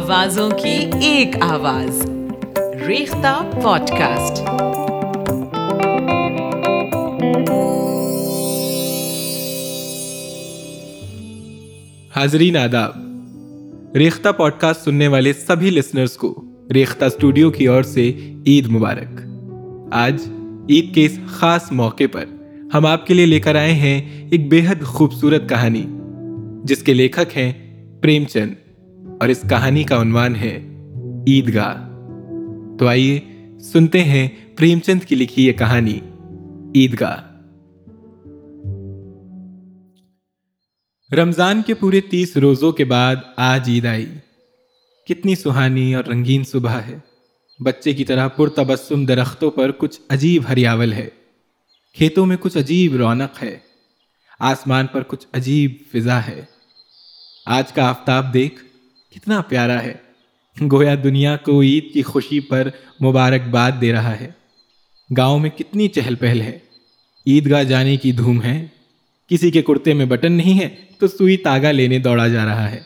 آوازوں کی ایک آواز۔ ریختہ پوڈ کاسٹ حاضرین آداب، ریختہ پوڈ کاسٹ سننے والے سبھی لسنرز کو ریختہ اسٹوڈیو کی اور سے عید مبارک۔ آج عید کے اس خاص موقع پر ہم آپ کے لیے لے کر آئے ہیں ایک بے حد خوبصورت کہانی، جس کے لیکھک ہیں پریم چند اور اس کہانی کا عنوان ہے عیدگاہ۔ تو آئیے سنتے ہیں پریم چند کی لکھی یہ کہانی، عیدگاہ۔ رمضان کے پورے تیس روزوں کے بعد آج عید آئی۔ کتنی سہانی اور رنگین صبح ہے۔ بچے کی طرح پرتبسم درختوں پر کچھ عجیب ہریاول ہے۔ کھیتوں میں کچھ عجیب رونق ہے۔ آسمان پر کچھ عجیب فضا ہے۔ آج کا آفتاب دیکھ کتنا پیارا ہے۔ گویا دنیا کو عید کی خوشی پر مبارکباد دے رہا ہے۔ گاؤں میں کتنی چہل پہل ہے۔ عیدگاہ جانے کی دھوم ہے۔ کسی کے کرتے میں بٹن نہیں ہے تو سوئی تاگا لینے دوڑا جا رہا ہے۔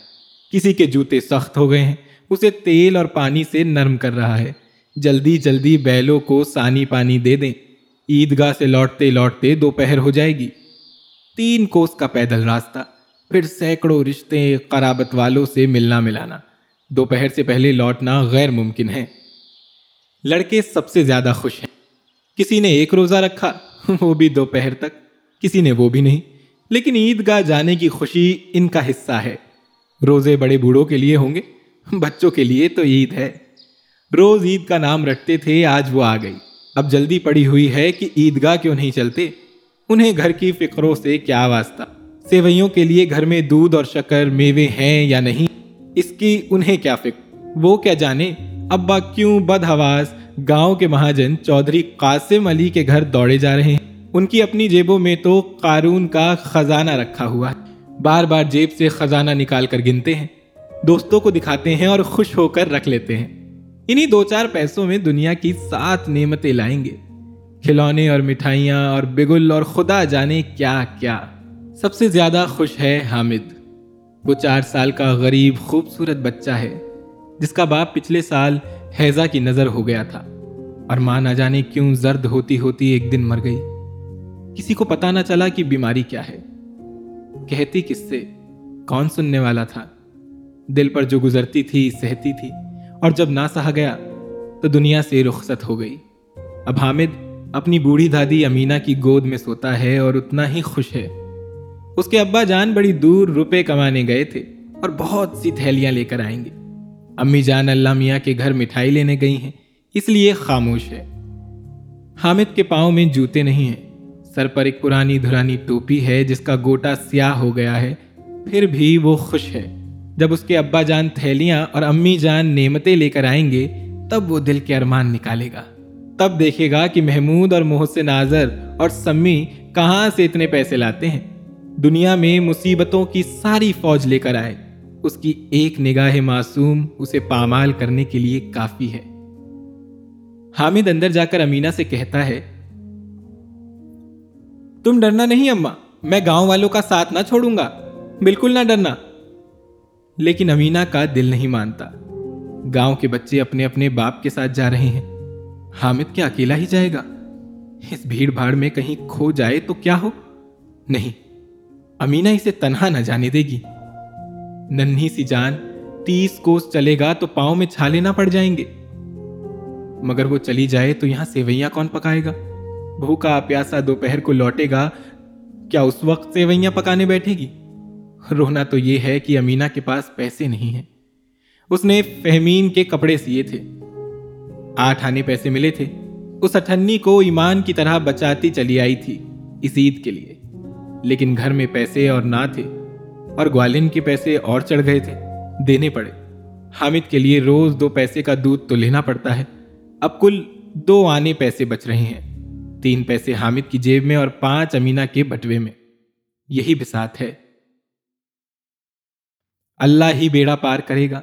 کسی کے جوتے سخت ہو گئے ہیں۔ اسے تیل اور پانی سے نرم کر رہا ہے۔ جلدی جلدی بیلوں کو سانی پانی دے دیں۔ عیدگاہ سے لوٹتے لوٹتے دوپہر ہو جائے گی۔ تین کوس کا پیدل راستہ۔ پھر سینکڑوں رشتے قرابت والوں سے ملنا ملانا۔ دوپہر سے پہلے لوٹنا غیر ممکن ہے۔ لڑکے سب سے زیادہ خوش ہیں۔ کسی نے ایک روزہ رکھا، وہ بھی دوپہر تک، کسی نے وہ بھی نہیں۔ لیکن عیدگاہ جانے کی خوشی ان کا حصہ ہے۔ روزے بڑے بوڑھوں کے لیے ہوں گے، بچوں کے لیے تو عید ہے۔ روز عید کا نام رکھتے تھے، آج وہ آ گئی۔ اب جلدی پڑی ہوئی ہے کہ عیدگاہ کیوں نہیں چلتے؟ انہیں گھر کی فکروں سے کیا واسطہ؟ سیوئیوں کے لیے گھر میں دودھ اور شکر میوے ہیں یا نہیں؟ اس کی انہیں کیا فکر؟ وہ کیا جانے؟ ابا کیوں بد حواس گاؤں کے مہاجن چودھری قاسم علی کے گھر دوڑے جا رہے ہیں؟ ان کی اپنی جیبوں میں تو قارون کا خزانہ رکھا ہوا ہے۔ بار بار جیب سے خزانہ نکال کر گنتے ہیں۔ دوستوں کو دکھاتے ہیں اور خوش ہو کر رکھ لیتے ہیں۔ انہی دو چار پیسوں میں دنیا کی سات نعمتیں لائیں گے۔ کھلونے اور مٹھائیاں اور بگل اور خدا جانے کیا کیا۔ سب سے زیادہ خوش ہے حامد۔ وہ چار سال کا غریب خوبصورت بچہ ہے، جس کا باپ پچھلے سال حیضہ کی نظر ہو گیا تھا۔ اور ماں نہ جانے کیوں زرد ہوتی ہوتی ایک دن مر گئی۔ کسی کو پتا نہ چلا کہ بیماری کیا ہے۔ کہتی کس سے؟ کون سننے والا تھا؟ دل پر جو گزرتی تھی، سہتی تھی۔ اور جب نہ سہا گیا، تو دنیا سے رخصت ہو گئی۔ اب حامد اپنی بوڑھی دادی امینا کی گود میں سوتا ہے اور اتنا ہی خوش ہے۔ اس کے ابا جان بڑی دور روپے کمانے گئے تھے اور بہت سی تھیلیاں لے کر آئیں گے۔ امی جان اللہ میاں کے گھر مٹھائی لینے گئی ہیں، اس لیے خاموش ہے۔ حامد کے پاؤں میں جوتے نہیں ہیں۔ سر پر ایک پرانی دھرانی ٹوپی ہے، جس کا گوٹا سیاہ ہو گیا ہے۔ پھر بھی وہ خوش ہے۔ جب اس کے ابا جان تھیلیاں اور امی جان نعمتیں لے کر آئیں گے، تب وہ دل کے ارمان نکالے گا۔ تب دیکھے گا کہ محمود اور محسن ناظر اور سمی کہاں سے اتنے پیسے لاتے ہیں۔ دنیا میں مصیبتوں کی ساری فوج لے کر آئے۔ اس کی ایک نگاہ معصوم اسے پامال کرنے کے لیے کافی ہے۔ حامد اندر جا کر امینا سے کہتا ہے، تم ڈرنا نہیں اما میں گاؤں والوں کا ساتھ نہ چھوڑوں گا۔ بالکل نہ ڈرنا۔ لیکن امینا کا دل نہیں مانتا۔ گاؤں کے بچے اپنے اپنے باپ کے ساتھ جا رہے ہیں۔ حامد کیا اکیلا ہی جائے گا؟ اس بھیڑ بھاڑ میں کہیں کھو جائے تو کیا ہو؟ نہیں۔ امینا اسے تنہا نہ جانے دے گی۔ ننھی سی جان، تیس کوس چلے گا تو پاؤں میں چھالے نہ پڑ جائیں گے۔ مگر وہ چلی جائے تو یہاں سیوئیاں کون پکائے گا؟ بھوکا، پیاسا دوپہر کو لوٹے گا، کیا اس وقت سیوئیاں پکانے بیٹھے گی؟ رونا تو یہ ہے کہ امینا کے پاس پیسے نہیں ہیں۔ اس نے فہمین کے کپڑے سیے تھے۔ آٹھ آنے پیسے ملے تھے۔ اس اٹھنی کو ایمان کی طرح بچاتی چلی آئی تھی۔ اس عید کے لیے۔ لیکن گھر میں پیسے اور نہ تھے اور گوالن کے پیسے اور چڑھ گئے تھے، دینے پڑے۔ حامد کے لیے روز دو پیسے کا دودھ تو لینا پڑتا ہے۔ اب کل دو آنے پیسے بچ رہے ہیں۔ تین پیسے حامد کی جیب میں اور پانچ امینا کے بٹوے میں۔ یہی بسات ہے۔ اللہ ہی بیڑا پار کرے گا۔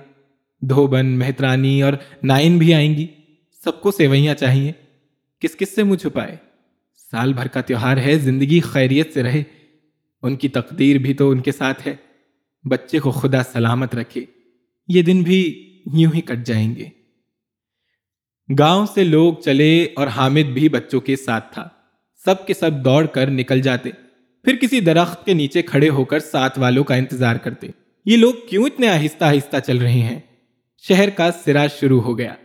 دھوبن، مہترانی اور نائن بھی آئیں گی۔ سب کو سیوئیاں چاہیے۔ کس کس سے منہ چھپائے؟ سال بھر کا تیوہار ہے، زندگی خیریت سے رہے۔ ان کی تقدیر بھی تو ان کے ساتھ ہے۔ بچے کو خدا سلامت رکھے۔ یہ دن بھی یوں ہی کٹ جائیں گے۔ گاؤں سے لوگ چلے اور حامد بھی بچوں کے ساتھ تھا۔ سب کے سب دوڑ کر نکل جاتے۔ پھر کسی درخت کے نیچے کھڑے ہو کر ساتھ والوں کا انتظار کرتے۔ یہ لوگ کیوں اتنے آہستہ آہستہ چل رہے ہیں؟ شہر کا سرا شروع ہو گیا۔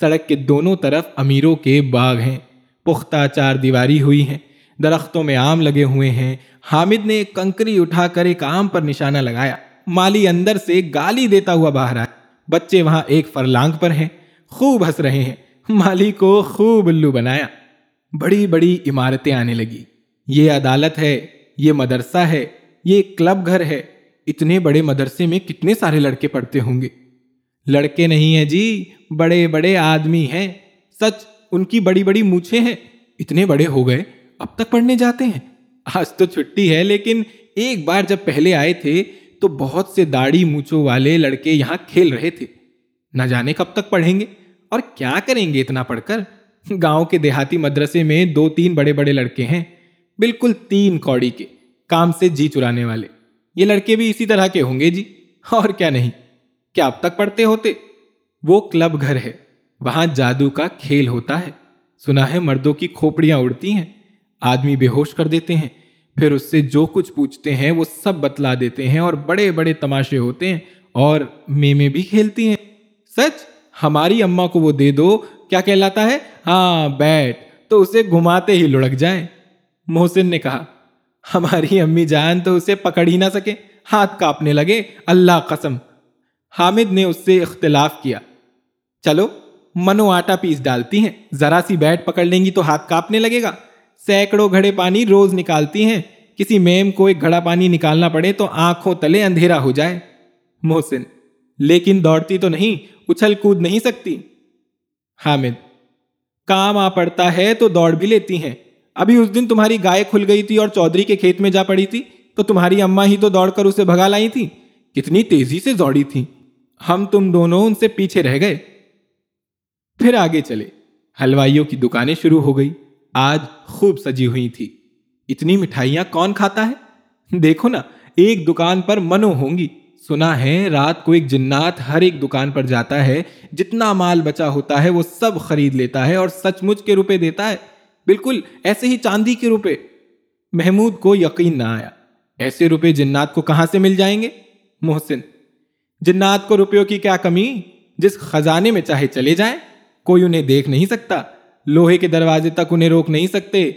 سڑک کے دونوں طرف امیروں کے باغ ہیں۔ پختہ چار دیواری ہوئی ہیں۔ درختوں میں آم لگے ہوئے ہیں۔ حامد نے ایک کنکری اٹھا کر ایک آم پر نشانہ لگایا۔ مالی اندر سے گالی دیتا ہوا باہر آیا۔ بچے وہاں ایک فرلانگ پر ہیں۔ خوب ہنس رہے ہیں۔ مالی کو خوب الو بنایا۔ بڑی بڑی عمارتیں آنے لگی۔ یہ عدالت ہے، یہ مدرسہ ہے، یہ کلب گھر ہے۔ اتنے بڑے مدرسے میں کتنے سارے لڑکے پڑھتے ہوں گے۔ لڑکے نہیں ہیں جی بڑے بڑے آدمی ہیں۔ سچ، ان کی بڑی بڑی مونچھیں ہیں۔ اتنے بڑے ہو گئے۔ اب تک پڑھنے جاتے ہیں۔ آج تو چھٹی ہے، لیکن ایک بار جب پہلے آئے تھے تو بہت سے داڑھی مونچھوں والے لڑکے یہاں کھیل رہے تھے۔ نہ جانے کب تک پڑھیں گے۔ اور کیا کریں گے اتنا پڑھ کر؟ گاؤں کے دیہاتی مدرسے میں دو تین بڑے بڑے لڑکے ہیں، بالکل تین کوڑی کے، کام سے جی چرانے والے۔ یہ لڑکے بھی اسی طرح کے ہوں گے جی۔ اور کیا نہیں، کیا اب تک پڑھتے ہوتے؟ وہ کلب گھر ہے، وہاں جادو کا کھیل ہوتا ہے۔ سنا ہے مردوں کی کھوپڑیاں اڑتی ہیں۔ آدمی بے ہوش کر دیتے ہیں۔ پھر اس سے جو کچھ پوچھتے ہیں وہ سب بتلا دیتے ہیں اور بڑے بڑے تماشے ہوتے ہیں اور میمے بھی کھیلتی ہیں۔ سچ؟ ہماری اما کو وہ دے دو، کیا کہلاتا ہے؟ ہاں بیٹ تو اسے گھماتے ہی لڑک جائیں۔ محسن نے کہا، ہماری امی جان تو اسے پکڑ ہی نہ سکے، ہاتھ کاپنے لگے، اللہ قسم۔ حامد نے اس سے اختلاف کیا۔ چلو، منو آٹا پیس ڈالتی ہیں، ذرا سی بیٹ پکڑ لیں گی تو ہاتھ کاپنے لگے گا۔ سینکڑوں گھڑے پانی روز نکالتی ہیں۔ کسی میم کو ایک گھڑا پانی نکالنا پڑے تو آنکھوں تلے اندھیرا ہو جائے۔ محسن، لیکن دوڑتی تو نہیں، اچھل کود نہیں سکتی۔ حامد، کام آ پڑتا ہے تو دوڑ بھی لیتی ہیں۔ ابھی اس دن تمہاری گائے کھل گئی تھی اور چودھری کے کھیت میں جا پڑی تھی، تو تمہاری اما ہی تو دوڑ کر اسے بھگا لائی تھی۔ کتنی تیزی سے دوڑی تھی۔ ہم تم دونوں ان سے پیچھے رہ گئے۔ پھر آگے چلے۔ حلوائیوں کی دکانیں شروع ہو گئی۔ آج خوب سجی ہوئی تھی۔ اتنی مٹھائیاں کون کھاتا ہے؟ دیکھو نا، ایک دکان پر منو ہوں گی سنا ہے، رات کو ایک جنات ہر ایک دکان پر جاتا ہے۔ جتنا مال بچا ہوتا ہے، وہ سب خرید لیتا ہے اور سچ مچ کے روپے دیتا ہے۔ بالکل ایسے ہی چاندی کے روپے۔ محمود کو یقین نہ آیا۔ ایسے روپے جنات کو کہاں سے مل جائیں گے؟ محسن، جنات کو روپیوں کی کیا کمی؟ جس خزانے میں چاہے چلے جائیں، کوئی انہیں دیکھ نہیں سکتا۔ لوہے کے دروازے تک انہیں روک نہیں سکتے۔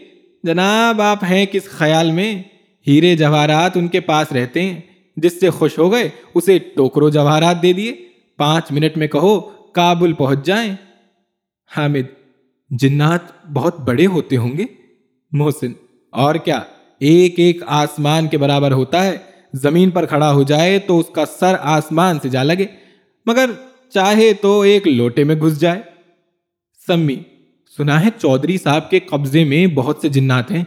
جناب، آپ ہیں کس خیال میں؟ ہیرے جواہرات ان کے پاس رہتے ہیں۔ جس سے خوش ہو گئے، اسے ٹوکرو جواہرات دے دیے۔ پانچ منٹ میں کہو، کابل پہنچ جائیں۔ حامد، جنات بہت بڑے ہوتے ہوں گے۔ محسن، اور کیا؟ ایک ایک آسمان کے برابر ہوتا ہے۔ زمین پر کھڑا ہو جائے تو اس کا سر آسمان سے جا لگے۔ مگر چاہے تو ایک لوٹے میں گھس جائے۔ سمی سنا ہے چودھری صاحب کے قبضے میں بہت سے جنات ہیں۔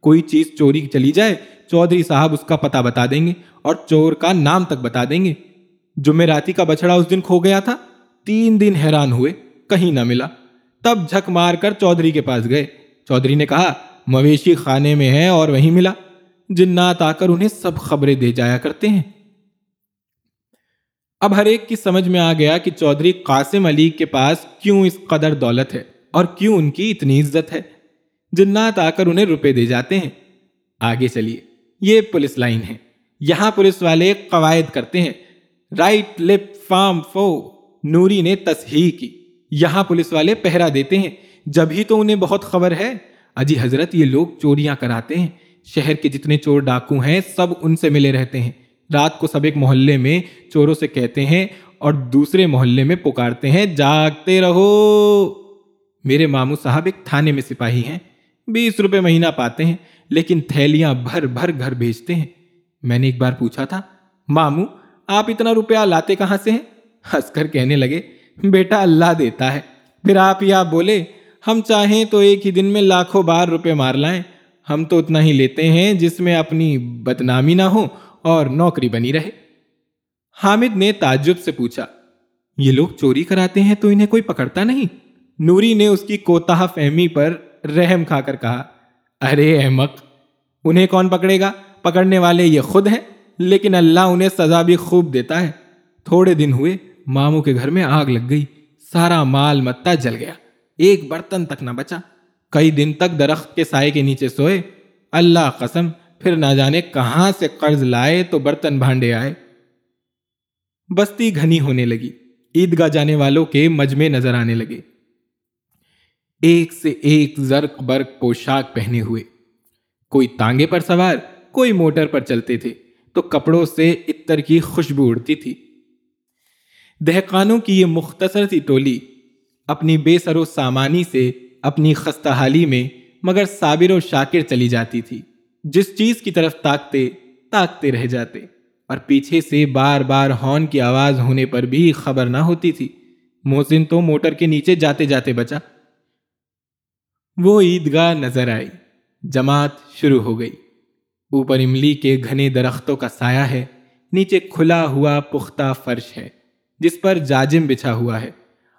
کوئی چیز چوری چلی جائے، چودھری صاحب اس کا پتہ بتا دیں گے اور چور کا نام تک بتا دیں گے۔ جمعراتی کا بچڑا اس دن کھو گیا تھا۔ تین دن حیران ہوئے، کہیں نہ ملا۔ تب جھک مار کر چودھری کے پاس گئے۔ چودھری نے کہا، مویشی خانے میں ہے اور وہیں ملا۔ جنات آ کر انہیں سب خبریں دے جایا کرتے ہیں۔ اب ہر ایک کی سمجھ میں آ گیا کہ چودھری قاسم علی کے پاس کیوں اس قدر دولت ہے۔ اور کیوں ان کی اتنی عزت ہے؟ جنات آ کر انہیں روپے دے جاتے ہیں۔ آگے چلیے۔ یہ پولیس لائن ہے۔ یہاں پولیس والے قواعد کرتے ہیں۔ رائٹ لپ فارم فو نوری نے تصحیح کی۔ یہاں پولیس والے پہرا دیتے ہیں۔ جب ہی تو انہیں بہت خبر ہے۔ اجی حضرت، یہ لوگ چوریاں کراتے ہیں۔ شہر کے جتنے چور ڈاکو ہیں، سب ان سے ملے رہتے ہیں۔ رات کو سب ایک محلے میں چوروں سے کہتے ہیں اور دوسرے محلے میں پکارتے ہیں، جاگتے رہو۔ میرے ماموں صاحب ایک تھانے میں سپاہی ہیں۔ بیس روپے مہینہ پاتے ہیں، لیکن تھیلیاں بھر بھر گھر بھیجتے ہیں۔ میں نے ایک بار پوچھا تھا، ماموں، آپ اتنا روپیہ لاتے کہاں سے ہیں؟ ہنس کر کہنے لگے، بیٹا اللہ دیتا ہے۔ پھر آپ یا بولے، ہم چاہیں تو ایک ہی دن میں لاکھوں بار روپے مار لائیں۔ ہم تو اتنا ہی لیتے ہیں جس میں اپنی بدنامی نہ ہو اور نوکری بنی رہے۔ حامد نے تعجب سے پوچھا، یہ لوگ چوری کراتے ہیں تو انہیں کوئی پکڑتا نہیں؟ نوری نے اس کی کوتا فہمی پر رحم کھا کر کہا، ارے احمق، انہیں کون پکڑے گا؟ پکڑنے والے یہ خود ہیں، لیکن اللہ انہیں سزا بھی خوب دیتا ہے۔ تھوڑے دن ہوئے، ماموں کے گھر میں آگ لگ گئی، سارا مال متا جل گیا۔ ایک برتن تک نہ بچا۔ کئی دن تک درخت کے سائے کے نیچے سوئے۔ اللہ قسم، پھر نہ جانے کہاں سے قرض لائے تو برتن بھانڈے آئے۔ بستی گھنی ہونے لگی۔ عیدگاہ جانے والوں کے مجمے نظر آنے لگے۔ ایک سے ایک زرق برق پوشاک پہنے ہوئے۔ کوئی تانگے پر سوار، کوئی موٹر پر چلتے تھے، تو کپڑوں سے اتر کی خوشبو اڑتی تھی۔ دہقانوں کی یہ مختصر سی ٹولی اپنی بے سر و سامانی سے اپنی خستہ حالی میں مگر صابر و شاکر چلی جاتی تھی۔ جس چیز کی طرف تاکتے تاکتے رہ جاتے۔ اور پیچھے سے بار بار ہارن کی آواز ہونے پر بھی خبر نہ ہوتی تھی۔ محسن تو موٹر کے نیچے جاتے جاتے بچا۔ وہ عیدگاہ نظر آئی۔ جماعت شروع ہو گئی۔ اوپر املی کے گھنے درختوں کا سایہ ہے، نیچے کھلا ہوا پختہ فرش ہے، جس پر جاجم بچھا ہوا ہے۔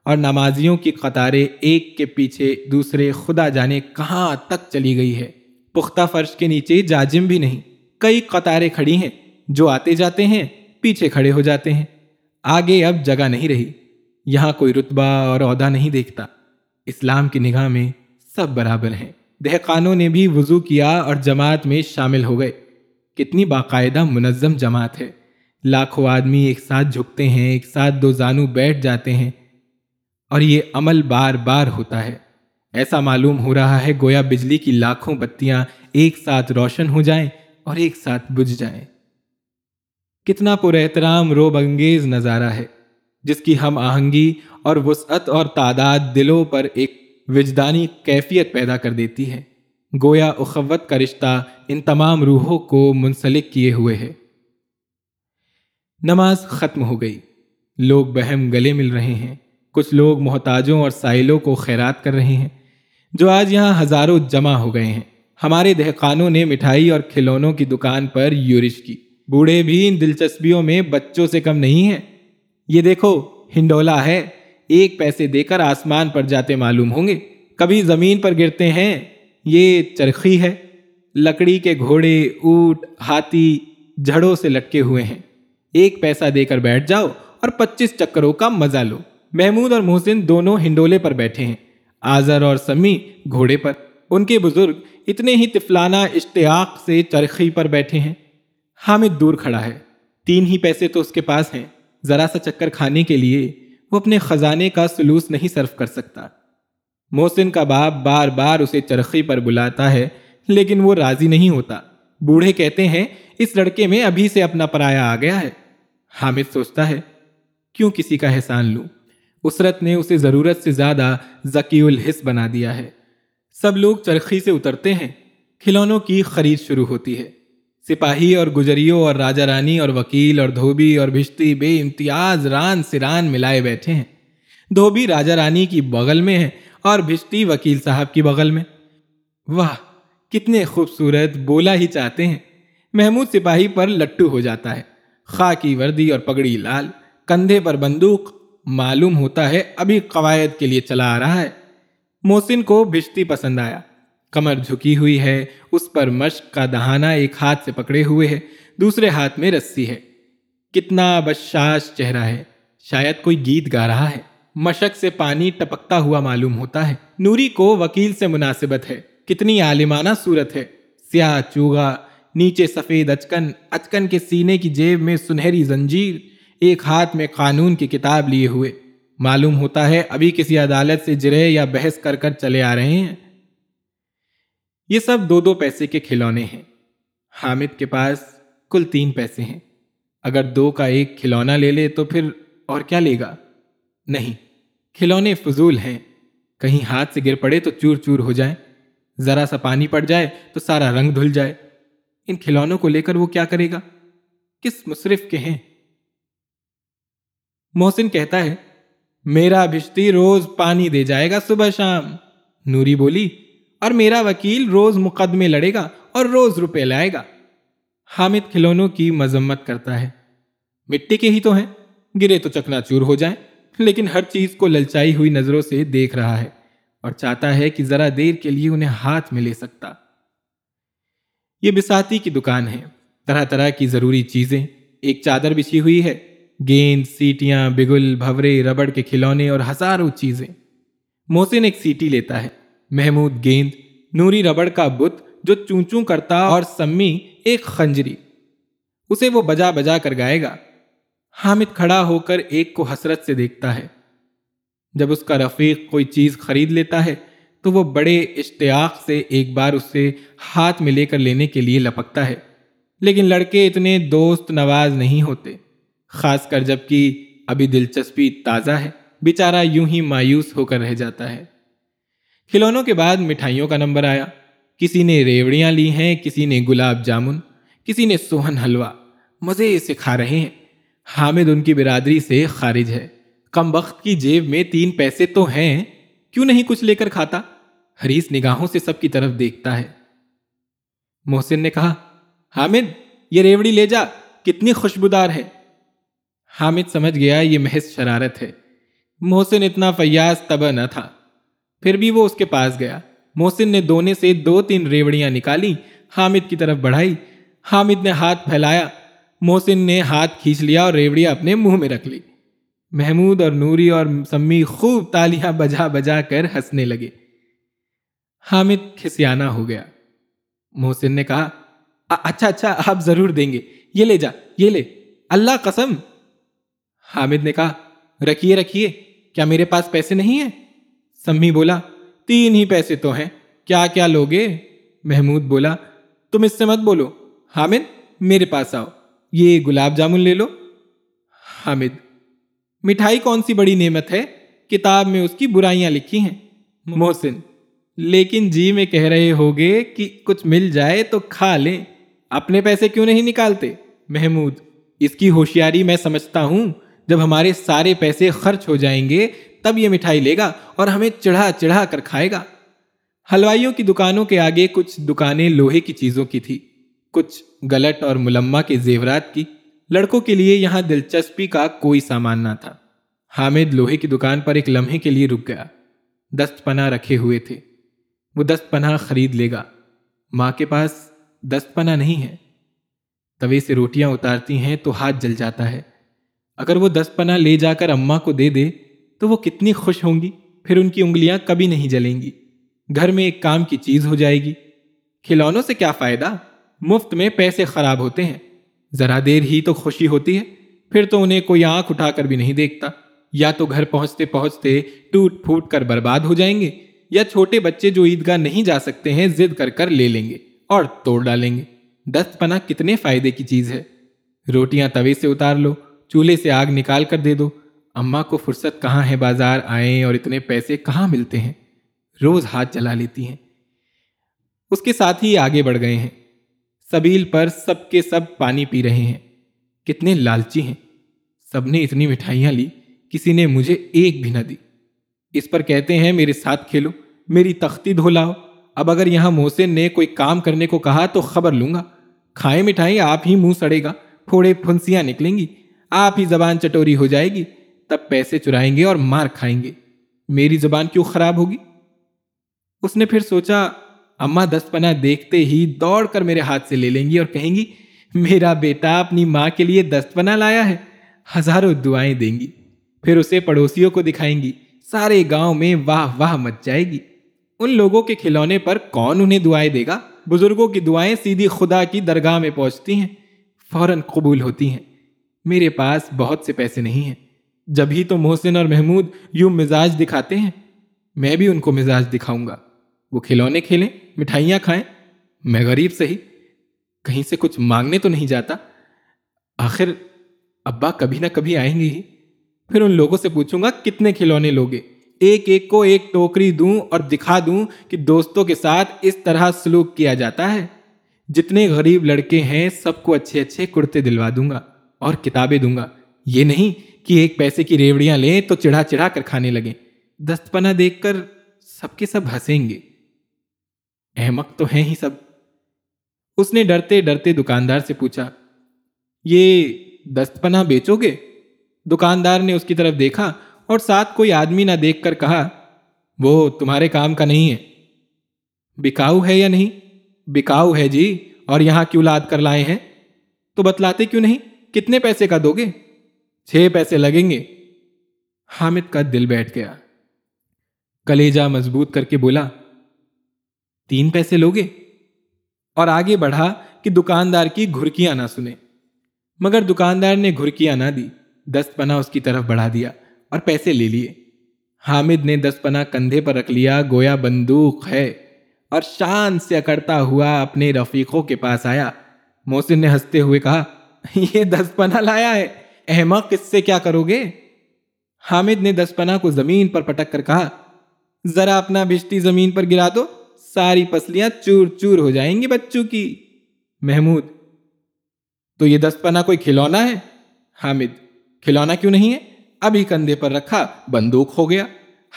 اور نمازیوں کی قطاریں ایک کے پیچھے دوسرے خدا جانے کہاں تک چلی گئی ہے۔ پختہ فرش کے نیچے جاجم بھی نہیں، کئی قطاریں کھڑی ہیں، جو آتے جاتے ہیں، پیچھے کھڑے ہو جاتے ہیں۔ آگے اب جگہ نہیں رہی، یہاں کوئی رتبہ اور عہدہ نہیں دیکھتا۔ اسلام کی نگاہ میں سب برابر ہیں۔ دہقانوں نے بھی وضو کیا اور جماعت میں شامل ہو گئے۔ کتنی باقاعدہ منظم جماعت ہے۔ لاکھوں آدمی ایک ساتھ جھکتے ہیں، ایک ساتھ دو زانو بیٹھ جاتے ہیں۔ اور یہ عمل بار بار ہوتا ہے۔ ایسا معلوم ہو رہا ہے گویا بجلی کی لاکھوں بتیاں ایک ساتھ روشن ہو جائیں اور ایک ساتھ بجھ جائیں۔ کتنا پر احترام روب انگیز نظارہ ہے، جس کی ہم آہنگی اور وسعت اور تعداد دلوں پر ایک وجدانی کیفیت پیدا کر دیتی ہے۔ گویا اخوت کا رشتہ ان تمام روحوں کو منسلک کیے ہوئے ہے۔ نماز ختم ہو گئی۔ لوگ بہم گلے مل رہے ہیں۔ کچھ لوگ محتاجوں اور سائلوں کو خیرات کر رہے ہیں۔ جو آج یہاں ہزاروں جمع ہو گئے ہیں۔ ہمارے دہقانوں نے مٹھائی اور کھلونوں کی دکان پر یورش کی۔ بوڑھے بھی ان دلچسپیوں میں بچوں سے کم نہیں ہیں۔ یہ دیکھو، ہنڈولا ہے۔ ایک پیسے دے کر آسمان پر جاتے معلوم ہوں گے۔ کبھی زمین پر گرتے ہیں، یہ چرخی ہے۔ لکڑی کے گھوڑے، اونٹ، ہاتھی جھڑوں سے لٹکے ہوئے ہیں۔ ایک پیسہ دے کر بیٹھ جاؤ اور پچیس چکروں کا مزہ لو۔ محمود اور محسن دونوں ہنڈولے پر بیٹھے ہیں۔ آزر اور سمی گھوڑے پر۔ ان کے بزرگ اتنے ہی تفلانہ اشتیاق سے چرخی پر بیٹھے ہیں۔ حامد دور کھڑا ہے۔ تین ہی پیسے تو اس کے پاس ہیں۔ ذرا سا چکر کھانے کے لیے وہ اپنے خزانے کا سلوس نہیں صرف کر سکتا۔ محسن کا باپ بار بار اسے چرخی پر بلاتا ہے، لیکن وہ راضی نہیں ہوتا۔ بوڑھے کہتے ہیں، اس لڑکے میں ابھی سے اپنا پرایا آ گیا ہے۔ حامد سوچتا ہے، کیوں کسی کا احسان لوں؟ اسرت نے اسے ضرورت سے زیادہ ذکی الحص بنا دیا ہے۔ سب لوگ چرخی سے اترتے ہیں۔ کھلونوں کی خرید شروع ہوتی ہے۔ سپاہی اور گجریوں اور راجہ رانی اور وکیل اور دھوبی اور بھشتی بے امتیاز ران سران ملائے بیٹھے ہیں۔ دھوبی راجہ رانی کی بغل میں ہے اور بھشتی وکیل صاحب کی بغل میں۔ واہ، کتنے خوبصورت بولا ہی چاہتے ہیں۔ محمود سپاہی پر لٹو ہو جاتا ہے۔ خاکی وردی اور پگڑی لال، کندھے پر بندوق، معلوم ہوتا ہے ابھی قواعد کے لیے چلا آ رہا ہے۔ محسن کو بھشتی پسند آیا۔ کمر جھکی ہوئی ہے، اس پر مشق کا دہانا ایک ہاتھ سے پکڑے ہوئے ہے، دوسرے ہاتھ میں رسی ہے۔ کتنا بشاش چہرہ ہے، شاید کوئی گیت گا رہا ہے۔ مشق سے پانی ٹپکتا ہوا معلوم ہوتا ہے۔ نوری کو وکیل سے مناسبت ہے۔ کتنی عالمانہ صورت ہے۔ سیاہ چوگا، نیچے سفید اچکن اچکن کے سینے کی جیب میں سنہری زنجیر، ایک ہاتھ میں قانون کی کتاب لیے ہوئے۔ معلوم ہوتا ہے، ابھی کسی عدالت سے جرے یا بحث کر کر چلے آ رہے ہیں۔ یہ سب دو دو پیسے کے کھلونے ہیں۔ حامد کے پاس کل تین پیسے ہیں۔ اگر دو کا ایک کھلونا لے لے تو پھر اور کیا لے گا؟ نہیں، کھلونے فضول ہیں۔ کہیں ہاتھ سے گر پڑے تو چور چور ہو جائے ذرا سا پانی پڑ جائے تو سارا رنگ دھل جائے۔ ان کھلونوں کو لے کر وہ کیا کرے گا؟ کس مصرف کے ہیں؟ محسن کہتا ہے، میرا بھشتی روز پانی دے جائے گا صبح شام۔ نوری بولی اور میرا وکیل روز مقدمے لڑے گا اور روز روپے لائے گا۔ حامد کھلونوں کی مذمت کرتا ہے۔ مٹی کے ہی تو ہیں، گرے تو چکنا چور ہو جائیں، لیکن ہر چیز کو للچائی ہوئی نظروں سے دیکھ رہا ہے اور چاہتا ہے کہ ذرا دیر کے لیے انہیں ہاتھ میں لے سکتا۔ یہ بساتی کی دکان ہے۔ طرح طرح کی ضروری چیزیں، ایک چادر بچھی ہوئی ہے، گیند، سیٹیاں، بگل، بھورے، ربڑ کے کھلونے اور ہزاروں چیزیں۔ محسن ایک سیٹی لیتا ہے۔ محمود گیند، نوری ربڑ کا بت جو چونچوں کرتا اور سمی ایک خنجری۔ اسے وہ بجا بجا کر گائے گا۔ حامد کھڑا ہو کر ایک کو حسرت سے دیکھتا ہے۔ جب اس کا رفیق کوئی چیز خرید لیتا ہے، تو وہ بڑے اشتیاق سے ایک بار اس سے ہاتھ میں لے کر لینے کے لیے لپکتا ہے۔ لیکن لڑکے اتنے دوست نواز نہیں ہوتے، خاص کر جبکہ ابھی دلچسپی تازہ ہے۔ بیچارہ یوں ہی مایوس ہو کر رہ جاتا ہے۔ کھلونوں کے بعد مٹھائیوں کا نمبر آیا۔ کسی نے ریوڑیاں لی ہیں، کسی نے گلاب جامن، کسی نے سوہن حلوہ۔ مزے سے کھا رہے ہیں۔ حامد ان کی برادری سے خارج ہے۔ کم وقت کی جیب میں تین پیسے تو ہیں، کیوں نہیں کچھ لے کر کھاتا؟ حریص نگاہوں سے سب کی طرف دیکھتا ہے۔ محسن نے کہا، حامد، یہ ریوڑی لے جا، کتنی خوشبودار ہے۔ حامد سمجھ گیا، یہ محض شرارت ہے۔ محسن اتنا فیاض تبا نہ تھا۔ پھر بھی وہ اس کے پاس گیا۔ محسن نے دونے سے دو تین ریوڑیاں نکالی، حامد کی طرف بڑھائی۔ حامد نے ہاتھ پھیلایا۔ محسن نے ہاتھ کھینچ لیا اور ریوڑیاں اپنے منہ میں رکھ لی۔ محمود اور نوری اور سمی خوب تالیاں بجا بجا کر ہنسنے لگے۔ حامد کھسیانہ ہو گیا۔ محسن نے کہا اچھا اچھا آپ ضرور دیں گے۔ یہ لے جا، یہ لے۔ اللہ قسم! حامد نے کہا، رکھیے رکھیے۔ کیا میرے پاس پیسے نہیں ہیں؟ سمی بولا، تین ہی پیسے تو ہیں، کیا کیا لوگے؟ محمود بولا، تم اس سے مت بولو، حامد میرے پاس آؤ، یہ گلاب جامن لے لو۔ حامد، مٹھائی کون سی بڑی نعمت ہے؟ کتاب میں اس کی برائیاں لکھی ہیں۔ محسن، لیکن جی میں کہہ رہے ہوگے کہ کچھ مل جائے تو کھا لیں۔ اپنے پیسے کیوں نہیں نکالتے؟ محمود، اس کی ہوشیاری میں سمجھتا ہوں، جب ہمارے سارے پیسے خرچ ہو جائیں گے تب یہ مٹھائی لے گا اور ہمیں چڑھا چڑھا کر کھائے گا۔ حلوائیوں کی دکانوں کے آگے کچھ دکانیں لوہے کی چیزوں کی تھی کچھ گلٹ اور ملما کے زیورات کی۔ لڑکوں کے لیے یہاں دلچسپی کا کوئی سامان نہ تھا۔ حامد لوہے کی دکان پر ایک لمحے کے لیے رک گیا۔ دست پناہ رکھے ہوئے تھے۔ وہ دست پناہ خرید لے گا۔ ماں کے پاس دست پناہ نہیں ہے۔ توے سے روٹیاں اتارتی ہیں تو ہاتھ جل جاتا ہے۔ اگر وہ دست پناہ لے جا کر اماں کو دے دے تو وہ کتنی خوش ہوں گی؟ پھر ان کی انگلیاں کبھی نہیں جلیں گی۔ گھر میں ایک کام کی چیز ہو جائے گی۔ کھلونوں سے کیا فائدہ؟ مفت میں پیسے خراب ہوتے ہیں۔ ذرا دیر ہی تو خوشی ہوتی ہے۔ پھر تو انہیں کوئی آنکھ اٹھا کر بھی نہیں دیکھتا۔ یا تو گھر پہنچتے پہنچتے ٹوٹ پھوٹ کر برباد ہو جائیں گے۔ یا چھوٹے بچے جو عیدگاہ نہیں جا سکتے ہیں، ضد کر کر لے لیں گے اور توڑ ڈالیں گے۔ دست پناہ کتنے فائدے کی چیز ہے۔ روٹیاں توے سے اتار لو، چولہے سے آگ نکال کر دے دو۔ اما کو فرصت کہاں ہے بازار آئیں اور اتنے پیسے کہاں ملتے ہیں؟ روز ہاتھ چلا لیتی ہیں۔ اس کے ساتھ ہی آگے بڑھ گئے ہیں۔ سبیل پر سب کے سب پانی پی رہے ہیں۔ کتنے لالچی ہیں۔ سب نے اتنی مٹھائیاں لی، کسی نے مجھے ایک بھی نہ دی۔ اس پر کہتے ہیں، میرے ساتھ کھیلو، میری تختی دھو لاؤ۔ اب اگر یہاں محسن نے کوئی کام کرنے کو کہا تو خبر لوں گا۔ کھائے مٹھائی آپ ہی منہ سڑے گا، پھوڑے پھنسیاں نکلیں گی، آپ ہی زبان چٹوری ہو جائے گی۔ تب پیسے چرائیں گے اور مار کھائیں گے۔ میری زبان کیوں خراب ہوگی؟ اس نے پھر سوچا اما دست پناہ دیکھتے ہی دوڑ کر میرے ہاتھ سے لے لیں گی اور کہیں گی، میرا بیٹا اپنی ماں کے لیے دست پناہ لایا ہے، ہزاروں دعائیں دیں گی۔ پھر اسے پڑوسیوں کو دکھائیں گی، سارے گاؤں میں واہ واہ مچ جائے گی۔ ان لوگوں کے کھلونے پر کون انہیں دعائیں دے گا؟ بزرگوں کی دعائیں سیدھی خدا کی درگاہ میں پہنچتی ہیں، فوراً قبول ہوتی ہیں۔ میرے پاس بہت سے پیسے نہیں ہیں۔ جب ہی تو محسن اور محمود یوں مزاج دکھاتے ہیں، میں بھی ان کو مزاج دکھاؤں گا۔ وہ کھلونے کھیلیں، مٹھائیاں کھائیں۔ میں غریب صحیح کہیں سے کچھ مانگنے تو نہیں جاتا۔ آخر ابا کبھی نہ کبھی آئیں گے ہی۔ پھر ان لوگوں سے پوچھوں گا، کتنے کھلونے لوگے؟ ایک ایک کو ایک ٹوکری دوں اور دکھا دوں کہ دوستوں کے ساتھ اس طرح سلوک کیا جاتا ہے۔ جتنے غریب لڑکے ہیں، سب کو اچھے اچھے کرتے دلوا دوں گا اور کتابیں دوں گا۔ یہ نہیں کہ ایک پیسے کی ریوڑیاں لیں تو چڑھا چڑھا کر کھانے لگیں۔ دست پنا دیکھ کر سب کے سب ہنسیں گے۔ احمق تو ہیں ہی سب۔ اس نے ڈرتے ڈرتے دکاندار سے پوچھا، یہ دست پناہ بیچو گے؟ دکاندار نے اس کی طرف دیکھا اور ساتھ کوئی آدمی نہ دیکھ کر کہا، وہ تمہارے کام کا نہیں ہے۔ بکاؤ ہے یا نہیں؟ بکاؤ ہے جی اور یہاں کیوں لاد کر لائے ہیں؟ تو بتلاتے کیوں نہیں؟ کتنے پیسے کا دو گے؟ چھ پیسے لگیں گے۔ حامد کا دل بیٹھ گیا۔ کلیجا مضبوط کر کے بولا، تین پیسے لوگے؟ اور آگے بڑھا کہ دکاندار کی گھرکیاں نہ سنے۔ مگر دکاندار نے گھرکیاں نہ دی، دست پنا اس کی طرف بڑھا دیا اور پیسے لے لیے۔ حامد نے دس پنا کندھے پر رکھ لیا، گویا بندوق ہے۔ اور شان سے اکڑتا ہوا اپنے رفیقوں کے پاس آیا۔ محسن نے ہنستے ہوئے کہا، یہ دس پنا لایا ہے۔ احمق، اس سے کیا کرو گے؟ حامد نے دسپنا کو زمین پر پٹک کر کہا، ذرا اپنا بشتی زمین پر گرا دو، ساری پسلیاں چور چور ہو جائیں گی بچوں کی۔ محمود، تو یہ دس کوئی کھلونا ہے؟ حامد، کھلونا کیوں نہیں ہے؟ ابھی کندھے پر رکھا، بندوق ہو گیا۔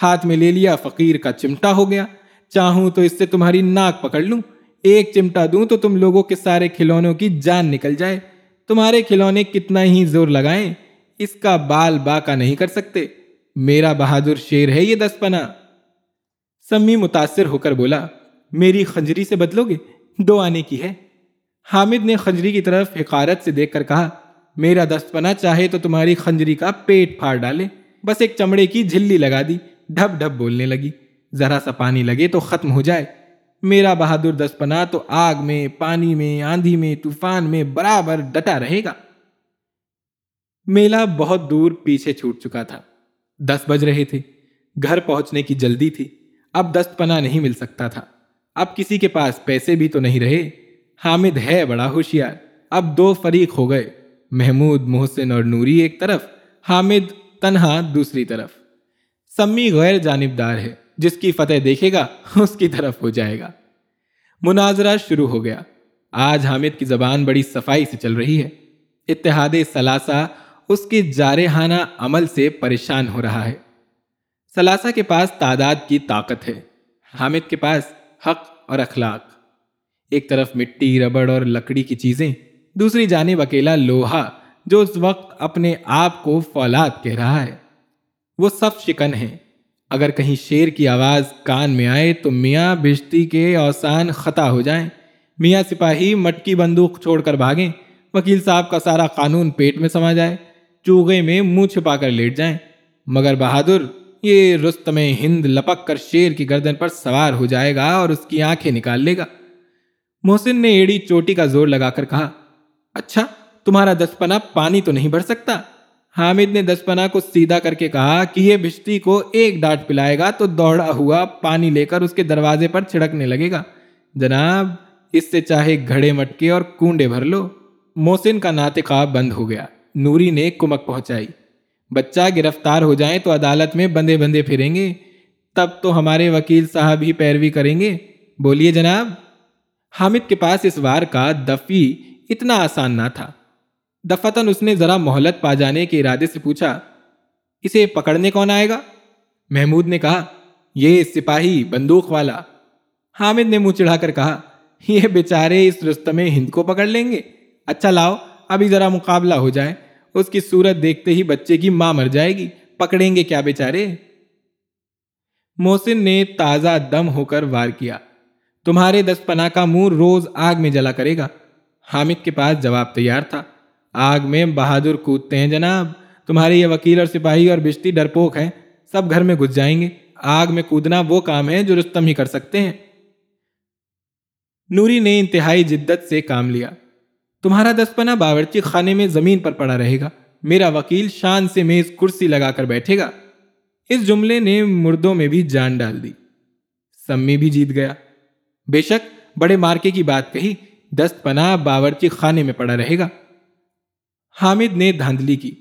ہاتھ میں لے لیا، فقیر کا چمٹا ہو گیا۔ چاہوں تو اس سے تمہاری ناک پکڑ لوں۔ ایک چمٹا دوں تو تم لوگوں کے سارے کھلونوں کی جان نکل جائے۔ تمہارے کھلونے کتنا ہی زور لگائیں، اس کا بال باقا نہیں کر سکتے۔ میرا بہادر شیر ہے یہ دس پنا سمی متاثر ہو کر بولا، میری خنجری سے بدلو گے؟ دو آنے کی ہے۔ حامد نے خنجری کی طرف حقارت سے دیکھ کر کہا، میرا دست پنا چاہے تو تمہاری خنجری کا پیٹ پھاڑ ڈالے۔ بس ایک چمڑے کی جھلی لگا دی، ڈھب ڈھب بولنے لگی۔ ذرا سا پانی لگے تو ختم ہو جائے۔ میرا بہادر دست پنا تو آگ میں، پانی میں، آندھی میں، طوفان میں برابر ڈٹا رہے گا۔ میلہ بہت دور پیچھے چھوٹ چکا تھا۔ دس بج رہے تھے۔ گھر پہنچنے کی جلدی تھی۔ اب دست پنا نہیں مل سکتا تھا۔ اب کسی کے پاس پیسے بھی تو نہیں رہے۔ حامد ہے بڑا ہوشیار۔ اب دو فریق ہو گئے۔ محمود، محسن اور نوری ایک طرف، حامد تنہا دوسری طرف۔ سمی غیر جانبدار ہے۔ جس کی فتح دیکھے گا، اس کی طرف ہو جائے گا۔ مناظرہ شروع ہو گیا۔ آج حامد کی زبان بڑی صفائی سے چل رہی ہے۔ اتحاد ثلاثہ اس کے جارحانہ عمل سے پریشان ہو رہا ہے۔ ثلاثہ کے پاس تعداد کی طاقت ہے۔ حامد کے پاس حق اور اخلاق۔ ایک طرف مٹی، ربڑ اور لکڑی کی چیزیں، دوسری جانب اکیلا لوہا، جو اس وقت اپنے آپ کو فولاد کہہ رہا ہے۔ وہ سب شکن ہے اگر کہیں شیر کی آواز کان میں آئے تو میاں بشتی کے اوسان خطا ہو جائیں۔ میاں سپاہی مٹکی بندوق چھوڑ کر بھاگیں۔ وکیل صاحب کا سارا قانون پیٹ میں سما جائے۔ چوغے میں منہ چھپا کر لیٹ جائیں۔ مگر بہادر، یہ رستم ہند لپک کر شیر کی گردن پر سوار ہو جائے گا اور اس کی آنکھیں نکال لے گا۔ محسن نے ایڑی چوٹی کا زور لگا کر کہا اچھا تمہارا دس پنا پانی تو نہیں بھر سکتا۔ حامد نے دس پنا کو سیدھا کر کے کہا کہ یہ بشتی کو ایک ڈانٹ پلائے گا تو دوڑا ہوا پانی لے کر اس کے دروازے پر چھڑکنے لگے گا۔ جناب، اس سے چاہے گھڑے مٹکے اور کنڈے بھر لو۔ محسن کا ناطقہ بند ہو گیا۔ نوری نے کمک پہنچائی۔ بچہ گرفتار ہو جائیں تو عدالت میں بندے بندے پھریں گے۔ تب تو ہمارے وکیل صاحب ہی پیروی کریں گے۔ بولیے جناب، حامد کے پاس اس وار کا دفی اتنا آسان نہ تھا۔ دفتن اس نے ذرا مہلت پا جانے کے ارادے سے پوچھا، اسے پکڑنے کون آئے گا؟ محمود نے کہا، یہ سپاہی بندوق والا. حامد نے منہ چڑھا کر کہا، یہ بیچارے اس رستم ہند کو پکڑ لیں گے۔ اچھا لاؤ، ابھی ذرا مقابلہ ہو جائے۔ اس کی صورت دیکھتے ہی بچے کی ماں مر جائے گی۔ پکڑیں گے کیا بیچارے؟ محسن نے تازہ دم ہو کر وار کیا۔ تمہارے دس پنا کا منہ روز آگ میں جلا کرے گا۔ حامد کے پاس جواب تیار تھا۔ آگ میں بہادر کودتے ہیں جناب۔ تمہارے یہ وکیل اور سپاہی اور بشتی ڈرپوک ہیں۔ سب گھر میں گھس جائیں گے۔ آگ میں کودنا وہ کام ہے جو رستم ہی کر سکتے ہیں۔ نوری نے انتہائی جدت سے کام لیا۔ تمہارا دس پنا باورچی خانے میں زمین پر پڑا رہے گا۔ میرا وکیل شان سے میز کرسی لگا کر بیٹھے گا۔ اس جملے نے مردوں میں بھی جان ڈال دی۔ سمی بھی جیت گیا۔ بے شک بڑے مارکے کی بات کہی دست پنا باورچی خانے میں پڑا رہے گا۔ حامد نے دھاندلی کی۔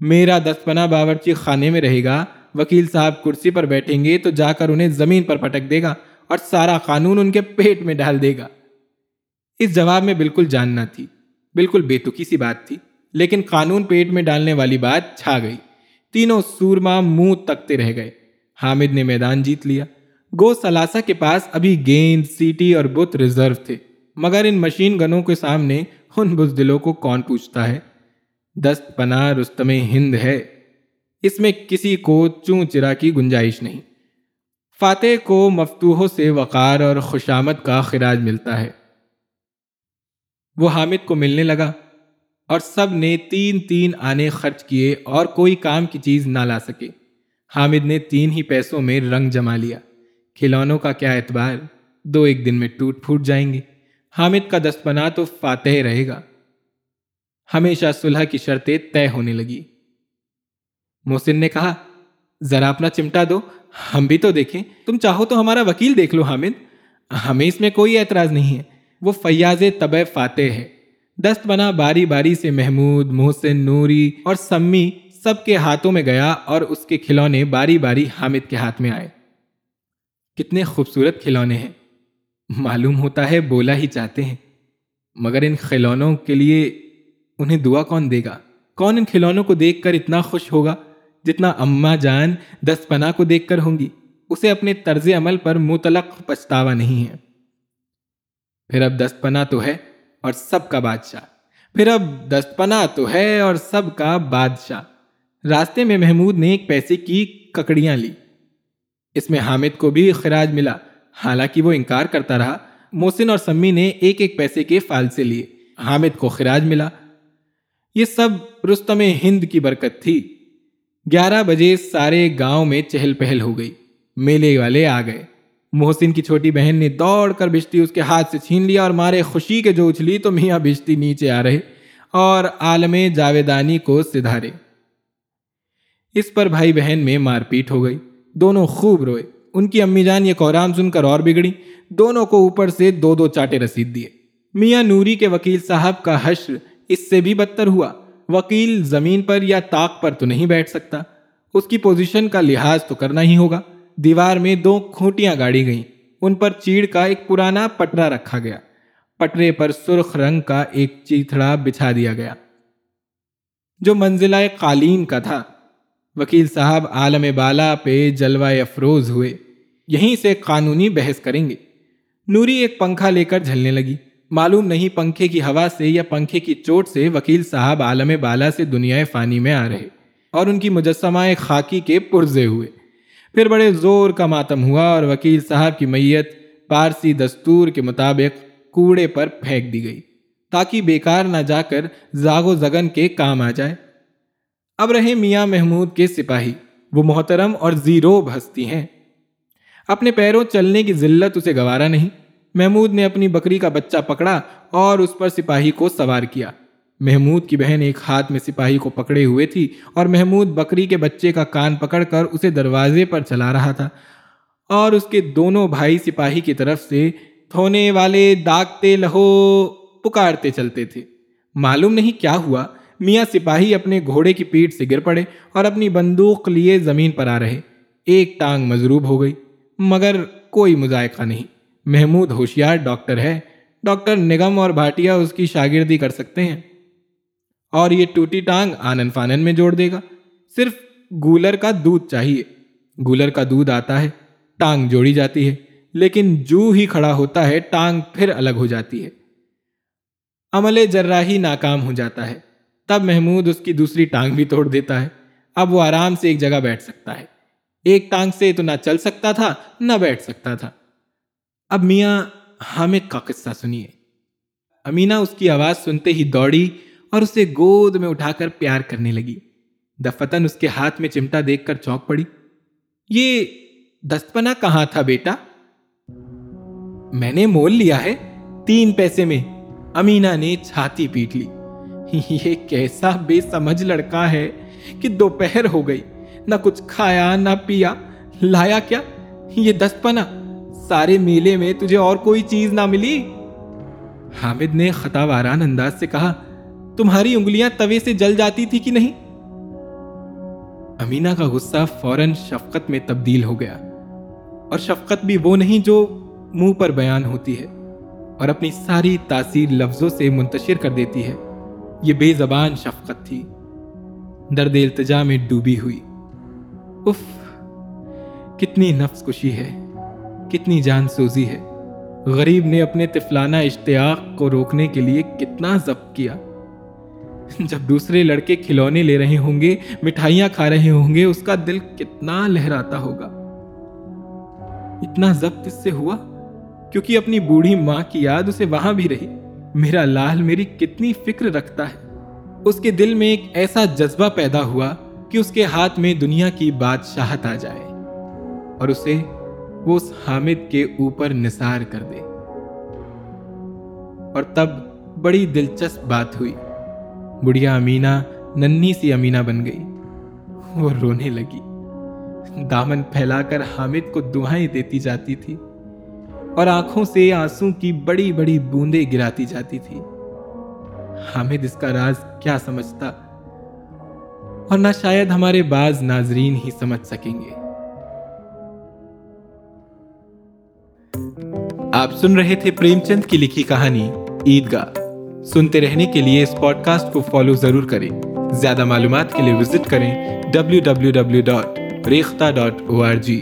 میرا دست پنا باورچی خانے میں رہے گا، وکیل صاحب کرسی پر بیٹھیں گے تو جا کر انہیں زمین پر پٹک دے گا اور سارا قانون ان کے پیٹ میں ڈال دے گا۔ اس جواب میں بالکل جاننا تھی، بالکل بیتکی سی بات تھی، لیکن قانون پیٹ میں ڈالنے والی بات چھا گئی۔ تینوں سورما منہ تکتے رہ گئے۔ حامد نے میدان جیت لیا۔ گو سلاسا کے پاس ابھی گیند، سیٹی اور بت ریزرو تھے، مگر ان مشین گنوں کے سامنے ان بزدلوں کو کون پوچھتا ہے؟ دست پنا رستم ہند ہے۔ اس میں کسی کو چوں چرا کی گنجائش نہیں۔ فاتح کو مفتوحوں سے وقار اور خوشامد کا خراج ملتا ہے۔ وہ حامد کو ملنے لگا اور سب نے تین تین آنے خرچ کیے اور کوئی کام کی چیز نہ لا سکے۔ حامد نے تین ہی پیسوں میں رنگ جما لیا۔ کھلونوں کا کیا اعتبار؟ دو ایک دن میں ٹوٹ پھوٹ جائیں گے۔ حامد کا دست پنا تو فاتح رہے گا۔ ہمیشہ صلح کی شرطیں طے ہونے لگی۔ محسن نے کہا، ذرا اپنا چمٹا دو، ہم بھی تو دیکھیں۔ تم چاہو تو ہمارا وکیل دیکھ لو، حامد۔ ہمیں اس میں کوئی اعتراض نہیں ہے۔ وہ فیاض طب فاتح ہے۔ دست بنا باری باری سے محمود، محسن، نوری اور سمی سب کے ہاتھوں میں گیا اور اس کے کھلونے باری باری حامد کے ہاتھ میں آئے۔ کتنے خوبصورت کھلونے ہیں۔ معلوم ہوتا ہے، بولا ہی چاہتے ہیں۔ مگر ان کھلونوں کے لیے انہیں دعا کون دے گا؟ کون ان کھلونوں کو دیکھ کر اتنا خوش ہوگا جتنا اما جان دست پنا کو دیکھ کر ہوں گی؟ اسے اپنے طرز عمل پر متلق پچھتاوا نہیں ہے۔ پھر اب دست پنا تو ہے اور سب کا بادشاہ۔ پھر اب دست پنا تو ہے اور سب کا بادشاہ۔ راستے میں محمود نے ایک پیسے کی ککڑیاں لی۔ اس میں حامد کو بھی خراج ملا۔ حالانکہ وہ انکار کرتا رہا۔ محسن اور سمی نے ایک ایک پیسے کے فال سے لیے۔ حامد کو خراج ملا۔ یہ سب رستم ہند کی برکت تھی۔ گیارہ بجے سارے گاؤں میں چہل پہل ہو گئی۔ میلے والے آ گئے۔ محسن کی چھوٹی بہن نے دوڑ کر بشتی اس کے ہاتھ سے چھین لیا اور مارے، خوشی کے جو اچھلی تو میاں بشتی نیچے آ رہے اور عالم جاویدانی کو سدھارے۔ اس پر بھائی بہن میں مار پیٹ ہو گئی۔ دونوں خوب روئے۔ ان کی امی جان یہ کورام سن کر اور بگڑی۔ دونوں کو اوپر سے دو دو چاٹے رسید دیے۔ میاں نوری کے وکیل صاحب کا حشر اس سے بھی بدتر ہوا۔ وکیل زمین پر یا تاک پر تو نہیں بیٹھ سکتا۔ اس کی پوزیشن کا لحاظ تو کرنا ہی ہوگا۔ دیوار میں دو کھوٹیاں گاڑی گئیں۔ ان پر چیڑ کا ایک پرانا پٹرا رکھا گیا۔ پٹرے پر سرخ رنگ کا ایک چیتڑا بچھا دیا گیا۔ جو منزلہ قالین کا تھا۔ وکیل صاحب عالم بالا پہ جلوہ افروز ہوئے۔ یہیں سے قانونی بحث کریں گے۔ نوری ایک پنکھا لے کر جھلنے لگی۔ معلوم نہیں پنکھے کی ہوا سے یا پنکھے کی چوٹ سے وکیل صاحب عالم بالا سے دنیا فانی میں آ رہے اور ان کی مجسمہ خاکی کے پرزے ہوئے۔ پھر بڑے زور کا ماتم ہوا اور وکیل صاحب کی میت پارسی دستور کے مطابق کوڑے پر پھینک دی گئی تاکہ بیکار نہ جا کر زاغ و زگن کے کام آ جائے۔ اب رہے میاں محمود کے سپاہی۔ وہ محترم اور زیرو ہستی ہیں۔ اپنے پیروں چلنے کی ذلت اسے گوارا نہیں۔ محمود نے اپنی بکری کا بچہ پکڑا اور اس پر سپاہی کو سوار کیا۔ محمود کی بہن ایک ہاتھ میں سپاہی کو پکڑے ہوئے تھی اور محمود بکری کے بچے کا کان پکڑ کر اسے دروازے پر چلا رہا تھا۔ اور اس کے دونوں بھائی سپاہی کی طرف سے تھونے والے داغتے لہو پکارتے چلتے تھے۔ معلوم نہیں کیا ہوا، میاں سپاہی اپنے گھوڑے کی پیٹ سے گر پڑے اور اپنی بندوق لیے زمین پر آ رہے۔ ایک ٹانگ مضروب ہو گئی، مگر کوئی مذائقہ نہیں۔ محمود ہوشیار ڈاکٹر ہے۔ ڈاکٹر نگم اور بھاٹیا اس کی شاگردی کر سکتے ہیں۔ اور یہ ٹوٹی ٹانگ آنن فانن میں جوڑ دے گا۔ صرف گولر کا دودھ چاہیے۔ گولر کا دودھ آتا ہے، ٹانگ جوڑی جاتی ہے۔ لیکن جو ہی کھڑا ہوتا ہے، ٹانگ پھر الگ ہو جاتی ہے۔ عمل جراحی ناکام ہو جاتا ہے۔ تب محمود اس کی دوسری ٹانگ بھی توڑ دیتا ہے۔ اب وہ آرام سے ایک جگہ بیٹھ سکتا ہے۔ ایک ٹانگ سے تو نہ چل سکتا تھا، نہ بیٹھ سکتا تھا۔ اب میاں حامد کا قصہ سنیے۔ امینہ اس کی آواز سنتے ہی دوڑی اور اسے گود میں اٹھا کر پیار کرنے لگی۔ دفتن اس کے ہاتھ میں چمٹا دیکھ کر چونک پڑی۔ یہ دستپنا کہاں تھا بیٹا؟ میں نے مول لیا ہے تین پیسے میں۔ امینہ نے چھاتی پیٹ لی۔ یہ کیسا بے سمجھ لڑکا ہے کہ دوپہر ہو گئی۔ نہ کچھ کھایا، نہ پیا۔ لایا کیا؟ یہ دست پنا سارے میلے میں تجھے اور کوئی چیز نہ ملی؟ حامد نے خطا واران انداز سے کہا، تمہاری انگلیاں توے سے جل جاتی تھی کہ نہیں؟ امینہ کا غصہ فوراً شفقت میں تبدیل ہو گیا، اور شفقت بھی وہ نہیں جو منہ پر بیان ہوتی ہے اور اپنی ساری تاثیر لفظوں سے منتشر کر دیتی ہے۔ یہ بے زبان شفقت تھی۔ درد التجا میں ڈوبی ہوئی۔ اف کتنی نفس کشی ہے۔ کتنی جان سوزی ہے۔ غریب نے اپنے تفلانہ اشتیاق کو روکنے کے لیے کتنا ضبط کیا۔ جب دوسرے لڑکے کھلونے لے رہے ہوں گے، مٹھائیاں کھا رہے ہوں گے، اس کا دل کتنا لہراتا ہوگا۔ اتنا ضبط اس سے ہوا؟ کیونکہ اپنی بوڑھی ماں کی یاد اسے وہاں بھی رہی۔ میرا لال میری کتنی فکر رکھتا ہے۔ اس کے دل میں ایک ایسا جذبہ پیدا ہوا کہ اس کے ہاتھ میں دنیا کی بادشاہت آ جائے اور اسے وہ اس حامد کے اوپر نثار کر دے۔ اور تب بڑی دلچسپ بات ہوئی۔ بڑھیا امینا ننی سی امینا بن گئی۔ وہ رونے لگی۔ دامن پھیلا کر حامد کو دعائیں دیتی جاتی تھی۔ اور آنکھوں سے آنسو کی بڑی بڑی بوندیں گراتی جاتی تھی۔ حامد اس کا راز کیا سمجھتا؟ اور نہ شاید ہمارے بعض ناظرین ہی سمجھ سکیں گے۔ آپ سن رہے تھے پریم چند کی لکھی کہانی عیدگاہ۔ سنتے رہنے کے لیے اس پوڈ کاسٹ کو فالو ضرور کریں۔ زیادہ معلومات کے لیے وزٹ کریں۔ W W W dot Rekhta dot O R G